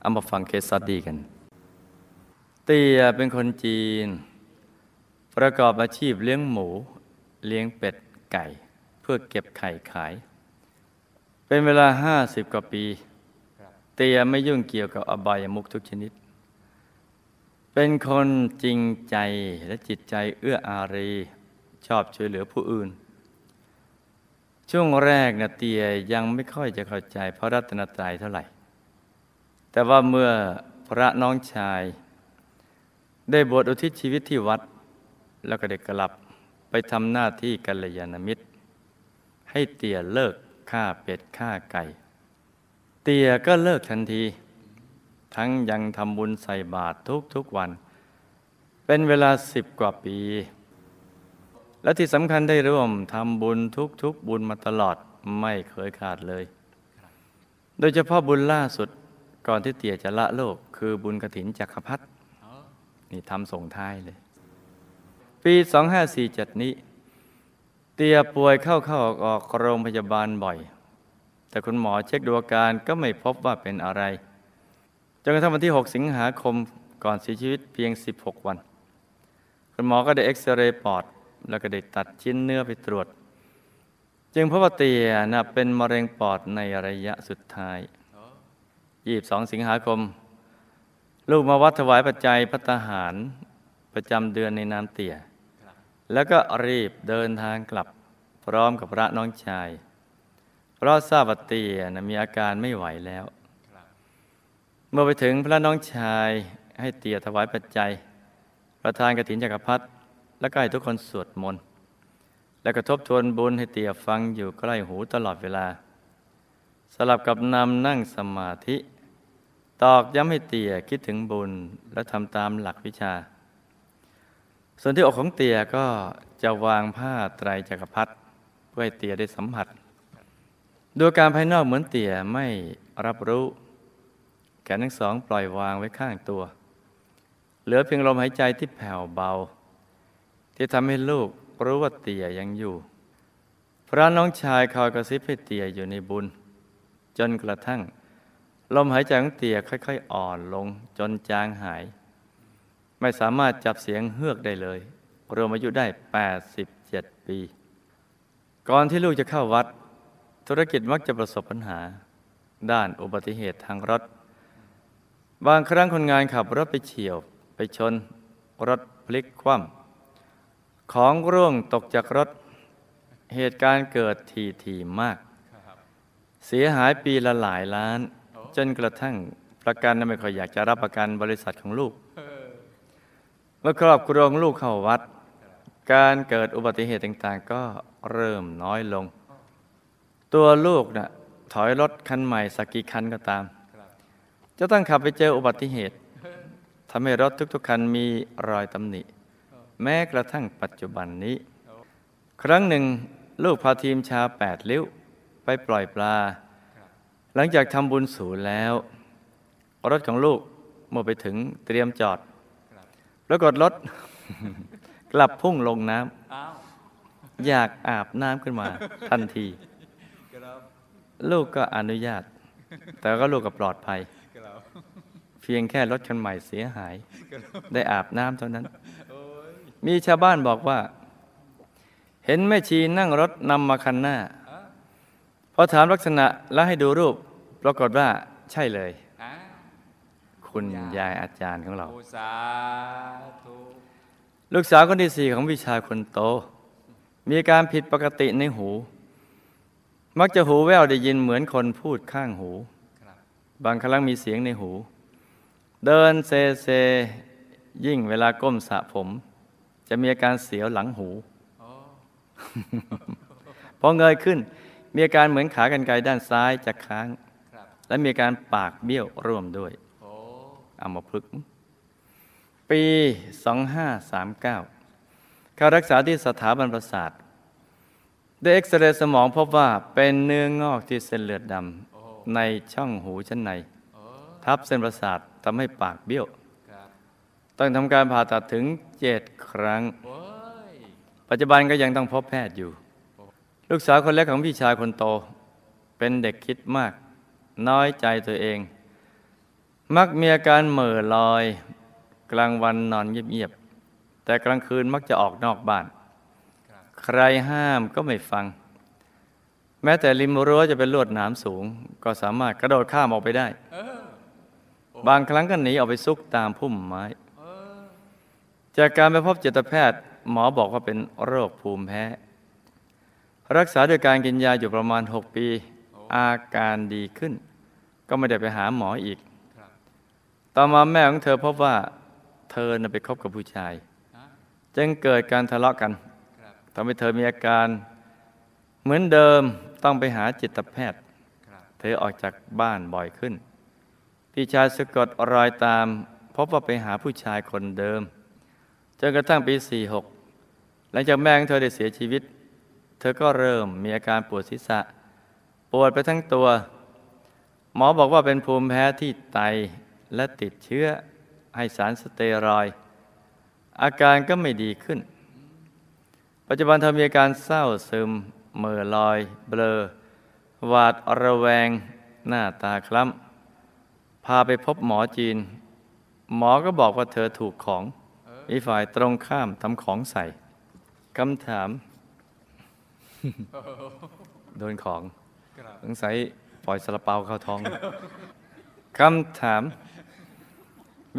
เอามาฟังเคสสตดีกัน เตียเป็นคนจีน ประกอบอาชีพเลี้ยงหมู เลี้ยงเป็ดไก่ เพื่อเก็บไข่ขาย เป็นเวลาห้าสิบกว่าปี เตียไม่ยุ่งเกี่ยวกับอบายมุขทุกชนิด เป็นคนจริงใจและจิตใจเอื้ออารีชอบช่วยเหลือผู้อื่น ช่วงแรกนะเตียยังไม่ค่อยจะเข้าใจพระรัตนตรัยเท่าไหร่ แต่ว่าเมื่อพระน้องชาย ได้บวชอุทิศชีวิตที่วัด แล้วก็ได้กลับไปทำหน้าที่กัลยาณมิตร ให้เตียเลิกฆ่าเป็ดฆ่าไก่ เตียก็เลิกทันที ทั้งยังทำบุญใส่บาตรทุกๆวัน เป็นเวลาสิบกว่าปี และที่สำคัญได้ร่วมทำบุญทุกๆบุญมาตลอดไม่เคยขาดเลย โดยเฉพาะบุญล่าสุด ก่อนที่เตี่ยจะละโลก คือบุญกระถินจักรพัฒนี่ทำส่งท้ายเลย ปี 2547 นี้ เตียป่วยเข้าเข้าออกออกโรงพยาบาลบ่อย แต่คุณหมอเช็คดูอาการก็ไม่พบว่าเป็นอะไร จนกระทั่งวันที่ 6 สิงหาคมก่อนเสียชีวิตเพียง 16 วัน คุณหมอก็ได้เอ็กซเรย์ปอด แล้วก็ได้ตัดชิ้นเนื้อไปตรวจ จึงพบว่าเตียนะเป็นมะเร็งปอดในระยะสุดท้าย 22สิงหาคม ลูกมาวัดถวายปัจจัยพัตหารประจำเดือนในนามเตี่ย แล้วก็รีบเดินทางกลับพร้อมกับพระน้องชาย เพราะทราบว่าเตี่ยนะมีอาการไม่ไหวแล้ว เมื่อไปถึงพระน้องชายให้เตี่ยถวายปัจจัย ประธานกฐินจักรพรรดิแล้วก็ให้ทุกคนสวดมนต์แล้วก็ทบทวนบุญให้เตี่ยฟังอยู่ใกล้หูตลอดเวลา สลับกับนำนั่งสมาธิ ตอกย้ำให้เตี่ยคิดถึงบุญและทำตามหลักวิชา ส่วนที่อกของเตี่ยก็จะวางผ้าไตรจักรพรรดิเพื่อให้เตี่ยได้สัมผัสดูการภายนอกเหมือนเตี่ยไม่รับรู้ แขนทั้งสองปล่อยวางไว้ข้างตัว เหลือเพียงลมหายใจที่แผ่วเบา ที่ทำให้ลูกรู้ว่าเตี่ยยังอยู่ พระน้องชายคอยกระซิบให้เตี่ยอยู่ในบุญ จนกระทั่ง ลมหายใจของเตี่ยค่อยๆ อ่อนลงจนจางหาย ไม่สามารถจับเสียงเฮือกได้เลย รวมอายุได้ 87 ปี ก่อนที่ลูกจะเข้าวัด ธุรกิจมักจะประสบปัญหา ด้านอุบัติเหตุทางรถ บางครั้งคนงานขับรถไปเฉียว ไปชน รถพลิกคว่ำของร่วงตกจากรถ เหตุการณ์เกิดทีทีมาก เสียหายปีละหลายล้าน จนกระทั่งประกันไม่ค่อยอยากจะรับประกันบริษัทของลูก เมื่อครอบครัวของลูกเข้าวัด การเกิดอุบัติเหตุต่างๆ ก็เริ่มน้อยลง ตัวลูกนะ่ะถอยรถคันใหม่สักกี่คันก็ตาม จะต้องขับไปเจออุบัติเหตุทำให้รถทุกๆคันมีรอยตำหนิ แม้กระทั่งปัจจุบันนี้ ครั้งหนึ่งลูกพาทีมชาแปดลิ้ว ไปปล่อยปลา หลังจากทำบุญสูนแล้ว รถของลูกเมื่อไปถึงเตรียมจอดปรากฏรถ กลับพุ่งลงน้ำอยากอาบน้ำขึ้นมา ทันที ลูกก็อนุญาต แต่ก็ลูกก็ปลอดภัย เพียงแค่รถคันใหม่เสียหาย ได้อาบน้ำเท่านั้น มีชาวบ้านบอกว่า เห็นแม่ชีนั่งรถนำมาคันหน้าพ อถามลักษณะแล้วให้ดูรูป ปรากฏว่าใช่เลย คุณยายอาจารย์ของเรา ลูกสาวคนที่สี่ของวิชาคนโต มีอาการผิดปกติในหู มักจะหูแว่วได้ยินเหมือนคนพูดข้างหู บางครั้งมีเสียงในหู เดินเซเซ ยิ่งเวลาก้มสระผม จะมีอาการเสียวหลังหู พอเงยขึ้น มีอาการเหมือนขากรรไกรด้านซ้ายจะค้างครับและมีอาการปากเบี้ยวร่วมด้วยโอ้อามาพลึกษ์ปี 2539 เข้ารักษาที่สถาบันประสาทได้เอ็กซเรย์สมองพบว่าเป็นเนื้องอกที่เส้นเลือดดโอ้ำในช่องหูชั้นในโอ้ทับเส้นประสาททำให้ปากเบี้ยวครับต้องทำการผ่าตัดถึงเจ็ดครั้งโอ้ยปัจจุบันก็ยังต้องพบแพทย์อยู่ ลูกสาวคนเล็กของพี่ชายคนโต เป็นเด็กคิดมาก น้อยใจตัวเอง มักมีอาการเหม่อลอย กลางวันนอนเงียบๆแต่กลางคืนมักจะออกนอกบ้าน ใครห้ามก็ไม่ฟัง แม้แต่ริมรั้วจะเป็นลวดหนามสูง ก็สามารถกระโดดข้ามออกไปได้ บางครั้งก็หนีออกไปซุกตามพุ่มไม้ จากการไปพบจิตแพทย์ หมอบอกว่าเป็นโรคภูมิแพ้ รักษาด้วยการกินยาอยู่ประมาณ 6 ปี อาการดีขึ้น ก็ไม่ได้ไปหาหมออีกครับต่อมาแม่ของเธอพบว่าเธอน่ะไปคบกับผู้ชายฮะจึงเกิดการทะเลาะกันครับทำให้เธอมีอาการ เหมือนเดิมต้องไปหาจิตแพทย์ครับเธอออกจากบ้านบ่อยขึ้น พี่ชายสะกดรอยตาม พบว่าไปหาผู้ชายคนเดิมจนกระทั่งปี 46 หลังจากแม่ของเธอได้เสียชีวิต เธอก็เริ่มมีอาการปวดศีรษะ ปวดไปทั้งตัว หมอบอกว่าเป็นภูมิแพ้ที่ไตและติดเชื้อให้สารสเตียรอย อาการก็ไม่ดีขึ้น ปัจจุบันเธอมีอาการเศร้าซึมเหม่อลอย เบลอ หวาดระแวง หน้าตาคล้ำ พาไปพบหมอจีน หมอก็บอกว่าเธอถูกของ มีฝ่ายตรงข้ามทำของใส่คำถาม โดนของครับสงสัยปล่อยสลาเปาเข้าท้องคำถาม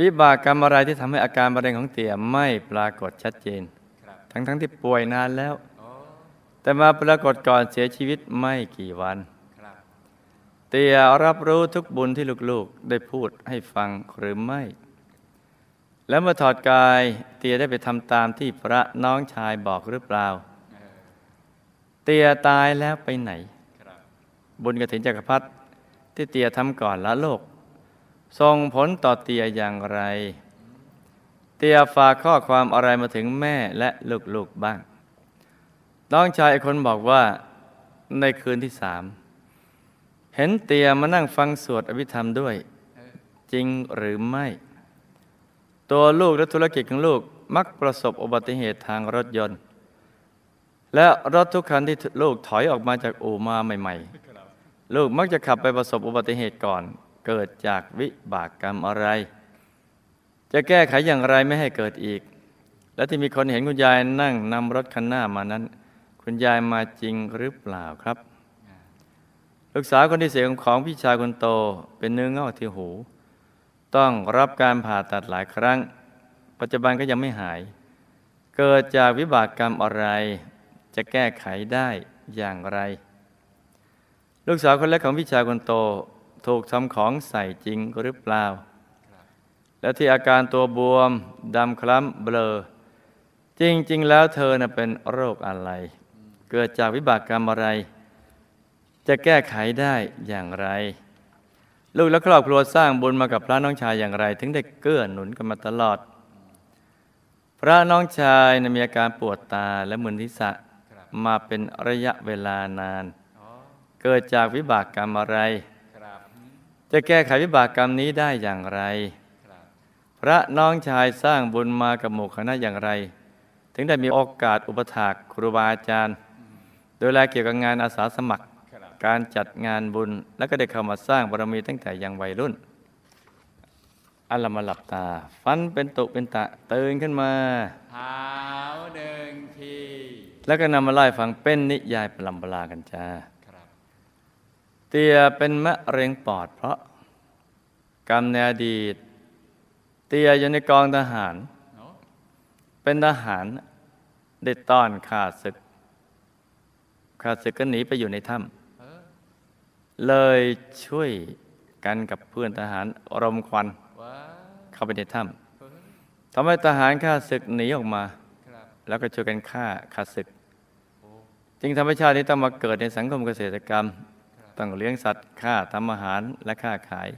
วิบากกรรมอะไรที่ทำให้อาการมะเร็งของเตี่ยไม่ปรากฏชัดเจนครับทั้งๆที่ป่วยนานแล้วโอ้แต่มาปรากฏก่อนเสียชีวิตไม่กี่วันครับเตียรับรู้ทุกบุญที่ลูกๆ ได้พูดให้ฟังหรือไม่ แล้วเมื่อถอดกายเตียได้ไปทำตามที่พระน้องชายบอกหรือเปล่า เออเตียตายแล้วไปไหนครับบุญกฐินจักรพรรดิที่เตียทำก่อนละโลกส่งผลต่อเตียอย่างไร เตียฝากข้อความอะไรมาถึงแม่และลูกๆบ้าง น้องชายอีกคนบอกว่าในคืนที่สาม เห็นเตียมานั่งฟังสวดอภิธรรมด้วยเออจริงหรือไม่ ตัวลูกและธุรกิจของลูกมักประสบอุบัติเหตุทางรถยนต์ และรถทุกคันที่ลูกถอยออกมาจากอู่มาใหม่ ๆ ลูกมักจะขับไปประสบอุบัติเหตุก่อน เกิดจากวิบากกรรมอะไร จะแก้ไขอย่างไรไม่ให้เกิดอีก และที่มีคนเห็นคุณยายนั่งนำรถคันหน้ามานั้น คุณยายมาจริงหรือเปล่าครับ ลูกสาวคนที่เสียของพี่ชายคนโตเป็นเนื้องอกที่หู ต้องรับการผ่าตัดหลายครั้ง ปัจจุบันก็ยังไม่หาย เกิดจากวิบากกรรมอะไร จะแก้ไขได้อย่างไร ลูกสาวคนเล็กของพี่ชายคนโตถูกทำของใส่จริงหรือเปล่า และที่อาการตัวบวมดำคล้ำเบลอ จริง ๆ แล้วเธอนะเป็นโรคอะไร เกิดจากวิบากกรรมอะไร จะแก้ไขได้อย่างไร ลูกและครอบครัวสร้างบุญมากับพระน้องชายอย่างไร ถึงได้เกื้อหนุนกันมาตลอด พระน้องชายนะมีอาการปวดตาและมึนทิศะ มาเป็นระยะเวลานานอ๋อเกิดจากวิบากกรรมอะไรครับอืมจะแก้ไขวิบากกรรมนี้ได้อย่างไรครับพระน้องชายสร้างบุญมากับหมู่คณะอย่างไร ถึงได้มีโอกาสอุปถากครูบาอาจารย์โดยแลเกี่ยวกับงานอาสาสมัครครับการจัดงานบุญ และก็ได้เข้ามาสร้างบารมีตั้งแต่ยังวัยรุ่นอันละมาหลับตา ฟันเป็นตุเป็นตะตื่นขึ้นมาเท้าหนึ่งที แล้วก็นำมาไล่ฟังเป็นนิยายปลำปลากันจ้าครับเตียเป็นมะเร็งปอดเพราะ กรรมในอดีต เตียอยู่ในกองทหารเนาะเป็นทหารได้ต้อนข้าศึกข้าศึกก็หนีไปอยู่ในถ้เออำเลยช่วยกันกับเพื่อนทหารรมควันว้าเข้าไปในถ้เออำทำให้ทหารข้าศึกหนีออกมาครับแล้วก็ช่วยกันฆ่าข้าศึกโอ้ จึงทำให้ชาตินี้ต้องมาเกิดในสังคมเกษตรกรรม ต้องเลี้ยงสัตว์ฆ่าทำอาหารและฆ่าขาย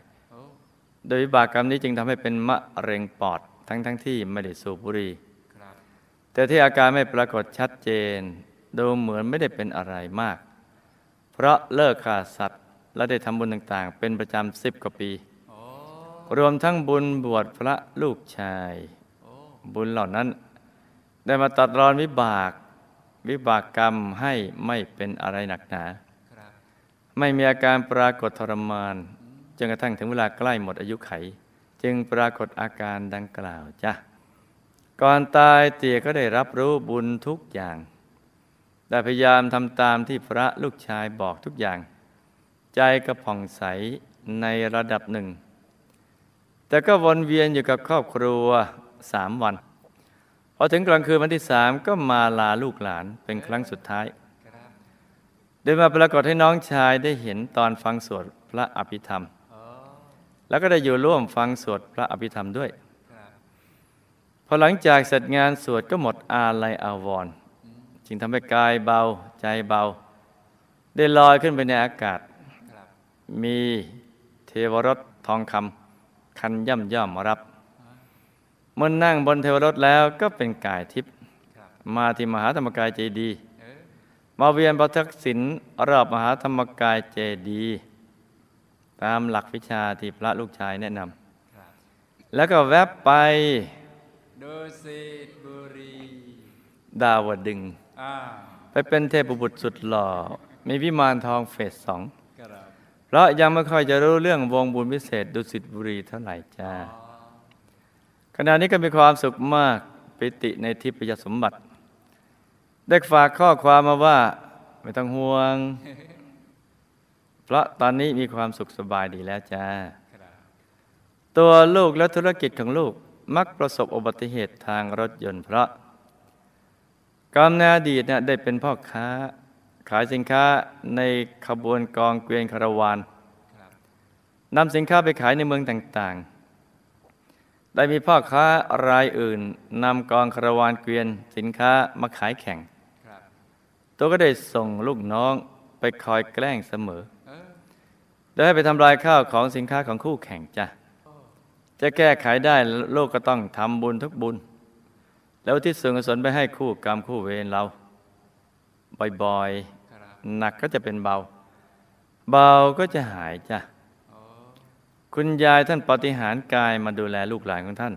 โดยวิบากกรรมนี้จึงทำให้เป็นมะเร็งปอดทั้งทั้งที่ไม่ได้สูบบุหรี่แต่ที่อาการไม่ปรากฏชัดเจน ดูเหมือนไม่ได้เป็นอะไรมาก เพราะเลิกฆ่าสัตว์และได้ทำบุญต่างๆ เป็นประจำสิบกว่าปี รวมทั้งบุญบวชพระลูกชาย บุญเหล่านั้น ได้มาตัดรอนวิบาก วิบากกรรมให้ไม่เป็นอะไรหนักหนาครับไม่มีอาการปรากฏทรมานจนกระทั่งถึงเวลาใกล้หมดอายุไข จึงปรากฏอาการดังกล่าวจ้ะก่อนตายเตี่ยก็ได้รับรู้บุญทุกอย่าง ได้พยายามทำตามที่พระลูกชายบอกทุกอย่าง ใจก็ผ่องใสในระดับหนึ่ง แต่ก็วนเวียนอยู่กับครอบครัวสามวันพ อถึงกลางคืนวันที่สามก็มาลาลูกหลานเป็นครั้งสุดท้าย โดยมาปรากฏให้น้องชายได้เห็นตอนฟังสวดพระอภิธรรม แล้วก็ได้อยู่ร่วมฟังสวดพระอภิธรรมด้วยพอหลังจากเสร็จงานสวดก็หมดอาลัยอาวรณ์จึงทำให้กายเบาใจเบา ได้ลอยขึ้นไปในอากาศ มีเทวรถทองคำคันย่ำย่อมมารับ เมื่อนั่งบนเทวรถแล้วก็เป็นกายทิพย์มาที่มหาธรรมกายเจดี มาเวียนประทักษิณรอบมหาธรรมกายเจดี ตามหลักวิชาที่พระลูกชายแนะนำแล้วก็แวบไปดูสิตบุรีดาวดึง ไปเป็นเทพบุตรสุดหล่อ มีวิมานทองเฟสสองเพราะยังไม่ค่อยจะรู้เรื่องวงบุญพิเศษดุสิตบุรีเท่าไหร่จ้า ณะนี้ก็มีความสุขมากปิติในทิพยสมบัติ ได้ฝากข้อความมาว่า ไม่ต้องห่วง เพราะตอนนี้มีความสุขสบายดีแล้วจ้า ตัวลูกและธุรกิจของลูกมักประสบอุบัติเหตุทางรถยนต์เพราะกรรมในอดีตเนี่ยได้เป็นพ่อค้า ขายสินค้าในขบวนกองเกวียนคาราวานนำสินค้าไปขายในเมืองต่างๆ ได้มีพ่อค้ารายอื่นนำกองคาราวานเกวียนสินค้ามาขายแข่งครับตัวก็ได้ส่งลูกน้องไปคอยแกล้งเสมอเออโดยให้ไปทำลายข้าวของสินค้าของคู่แข่งจ้ะ จะแก้ไขได้ลูกก็ต้องทำบุญทุกบุญ แล้วที่ส่วนกุศลไปให้คู่กรรมคู่เวรเรา บ่อยครับๆหนักก็จะเป็นเบา เบาก็จะหายจ้ะโอ้ คุณยายท่านปฏิหารย์กายมาดูแลลูกหลานของท่าน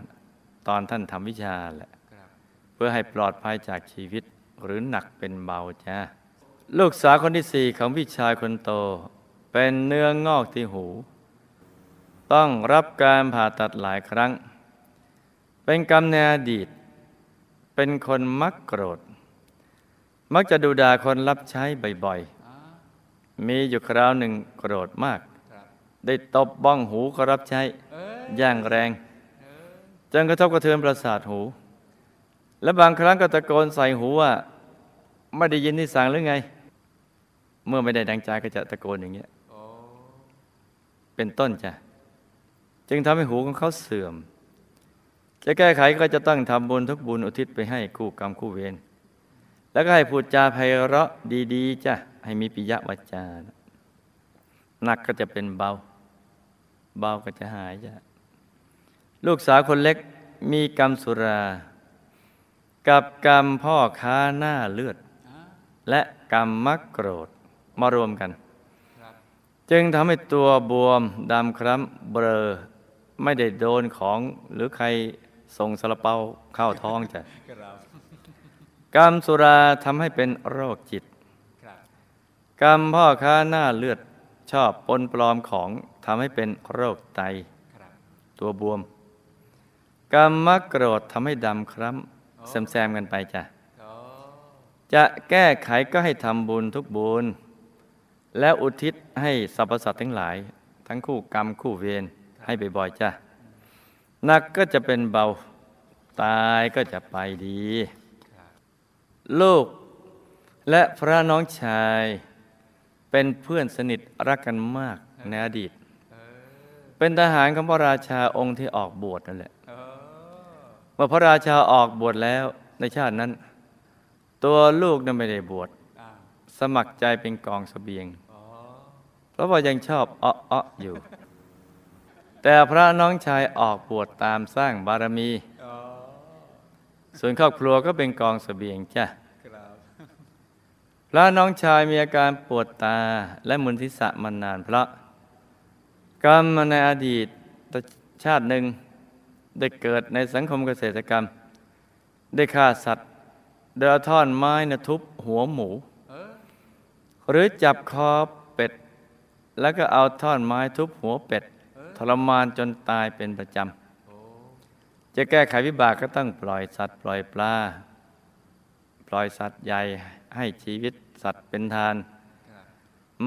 ตอนท่านทำวิชาแหละครับเพื่อให้ปลอดภัยจากชีวิตหรือหนักเป็นเบาจ้าลูกสาวคนที่สี่ของพี่ชายคนโต เป็นเนื้องอกที่หู ต้องรับการผ่าตัดหลายครั้ง เป็นกรรมในอดีต เป็นคนมักโกรธ มักจะดูด่าคนรับใช้บ่อยอ๋อๆมีอยู่คราวหนึ่งโกรธมากครับ ได้ตบบ้องหูก็รับใช้เอ้ยอย่างแรงเออจนกระทบกระเทือนประสาทหู และบางครั้งก็ตะโกนใส่หูว่า ไม่ได้ยินที่สั่งหรือไง เมื่อไม่ได้ดังใจก็จะตะโกนอย่างเงี้ยโอ้เป็นต้นจ้ะจึงทำให้หูของเขาเสื่อม จะแก้ไขก็จะต้องทำบุญทุกบุญอุทิศไปให้คู่กรรมคู่เวรแล้วก็ให้พูดจาไพเราะดี ๆจ้ะให้มีปิยวาจาหนักก็จะเป็นเบา เบาก็จะหายจ้ะลูกสาวคนเล็กมีกรรมสุรา กับกรรมพ่อค้าหน้าเลือดอะและกรรมมักโกรธมารวมกันครับจึงทำให้ตัวบวมดำคล้ำเบลอไม่ได้โดนของหรือใครส่งสารเปาเข้าท้องจ้ะครับกรรมสุราทำให้เป็นโรคจิตครับกรรมพ่อค้าหน้าเลือดชอบปนปลอมของ ทำให้เป็นโรคไตครับตัวบวม กรรมมักโกรธทำให้ดำคล้ำแซมๆกันไปจ้ะโอ้จะแก้ไขก็ให้ทำบุญทุกบุญ แล้วอุทิศให้สรรพสัตว์ทั้งหลาย ทั้งคู่กรรมคู่เวรให้บ่อยๆจ้ะหนักก็จะเป็นเบาตายก็จะไปดีครับลูกและพระน้องชายเป็นเพื่อนสนิทรักกันมากในอดีตเออ เป็นทหารของพระราชาองค์ที่ออกบวชนั่นแหละโอ้เมื่อพระราชาออกบวชแล้วในชาตินั้น ตัวลูกนั้นไม่ได้บวชอ้าวสมัครใจเป็นกองเสบียงอ๋อเพราะว่ายังชอบอ้ออ้ออยู่ แต่พระน้องชายออกบวชตามสร้างบารมีอ๋อส่วนครอบครัวก็เป็นกองเสบียงจ้ะครับพระน้องชายมีอาการปวดตาและมึนทิศะมานานเพราะ กรรมในอดีตชาติหนึ่งได้เกิดในสังคมเกษตรกรรม ได้ฆ่าสัตว์โดยเอาท่อนไม้นะทุบหัวหมู หรือจับคอเป็ด แล้วก็เอาท่อนไม้ทุบหัวเป็ด ทรมานจนตายเป็นประจำ จะแก้ไขวิบากก็ต้องปล่อยสัตว์ปล่อยปลา ปล่อยสัตว์ใหญ่ให้ชีวิตสัตว์เป็นทาน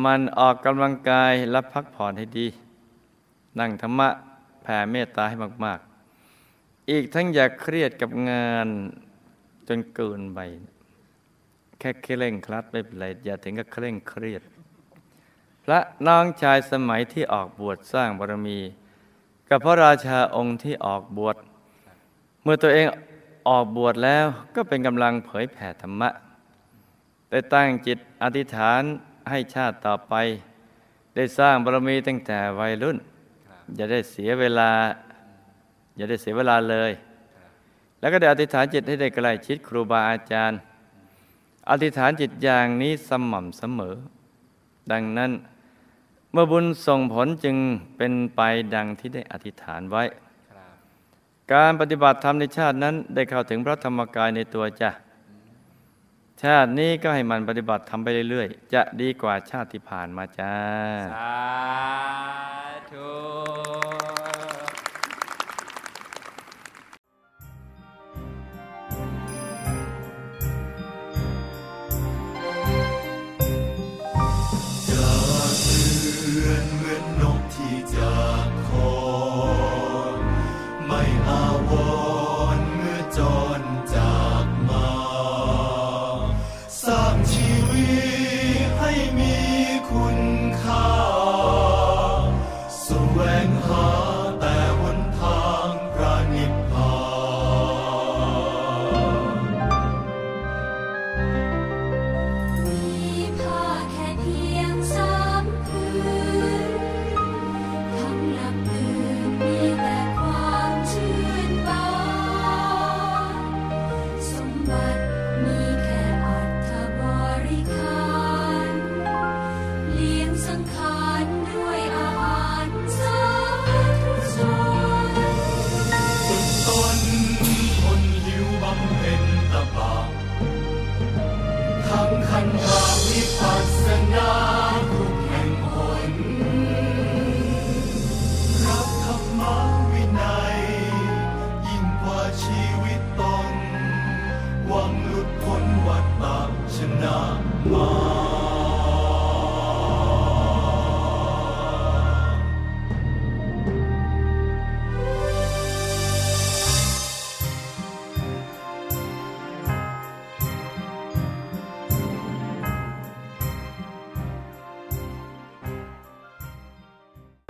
มันออกกำลังกายและพักผ่อนให้ดี นั่งธรรมะแผ่เมตตาให้มาก ๆ อีกทั้งอย่าเครียดกับงานจนเกินไป แค่เคร่งครัดไม่เป็นไรอย่าถึงกับเคร่งเครียด พระน้องชายสมัยที่ออกบวชสร้างบารมี กับพระราชาองค์ที่ออกบวชเมื่อตัวเองออกบวชแล้วก็เป็นกำลังเผยแผ่ธรรมะได้ตั้งจิตอธิษฐานให้ชาติต่อไป ได้สร้างบารมีตั้งแต่วัยรุ่น อย่าได้เสียเวลา อย่าได้เสียเวลาเลย แล้วก็ได้อธิษฐานจิตให้ได้ใกล้ชิดครูบาอาจารย์ อธิษฐานจิตอย่างนี้สม่ำเสมอ ดังนั้นเมื่อบุญส่งผลจึงเป็นไปดังที่ได้อธิษฐานไว้ การปฏิบัติธรรมในชาตินั้นได้เข้าถึงพระธรรมกายในตัวจ้ะ ชาตินี้ก็ให้มันปฏิบัติทำไปเรื่อยๆ จะดีกว่าชาติที่ผ่านมาจ้า สาธุ